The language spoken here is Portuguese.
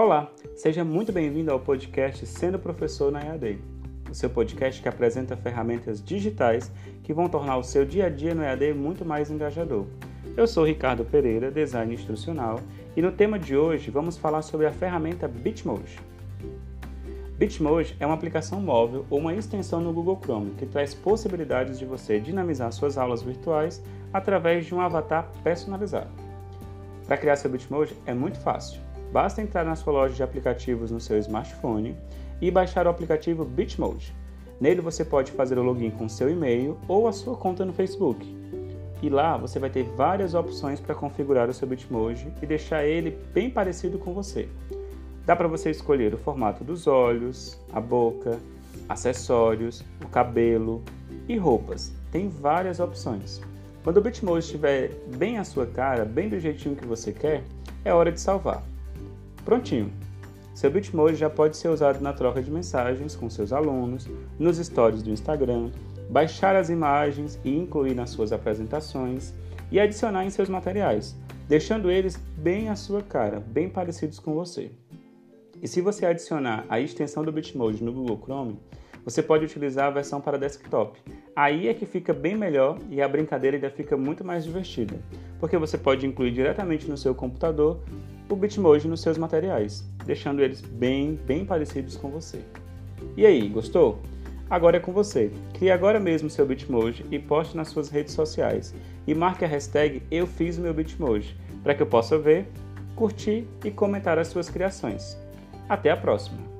Olá, seja muito bem-vindo ao podcast Sendo Professor na EAD, o seu podcast que apresenta ferramentas digitais que vão tornar o seu dia a dia no EAD muito mais engajador. Eu sou Ricardo Pereira, design instrucional, e no tema de hoje vamos falar sobre a ferramenta Bitmoji. Bitmoji é uma aplicação móvel ou uma extensão no Google Chrome que traz possibilidades de você dinamizar suas aulas virtuais através de um avatar personalizado. Para criar seu Bitmoji é muito fácil. Basta entrar na sua loja de aplicativos no seu smartphone e baixar o aplicativo Bitmoji. Nele você pode fazer o login com seu e-mail ou a sua conta no Facebook. E lá você vai ter várias opções para configurar o seu Bitmoji e deixar ele bem parecido com você. Dá para você escolher o formato dos olhos, a boca, acessórios, o cabelo e roupas. Tem várias opções. Quando o Bitmoji estiver bem à sua cara, bem do jeitinho que você quer, é hora de salvar. Prontinho! Seu Bitmoji já pode ser usado na troca de mensagens com seus alunos, nos stories do Instagram, baixar as imagens e incluir nas suas apresentações e adicionar em seus materiais, deixando eles bem à sua cara, bem parecidos com você. E se você adicionar a extensão do Bitmoji no Google Chrome, você pode utilizar a versão para desktop. Aí é que fica bem melhor e a brincadeira ainda fica muito mais divertida, porque você pode incluir diretamente no seu computador o Bitmoji nos seus materiais, deixando eles bem, bem parecidos com você. E aí, gostou? Agora é com você. Crie agora mesmo seu Bitmoji e poste nas suas redes sociais. E marque a hashtag Eu Fiz Meu Bitmoji, para que eu possa ver, curtir e comentar as suas criações. Até a próxima!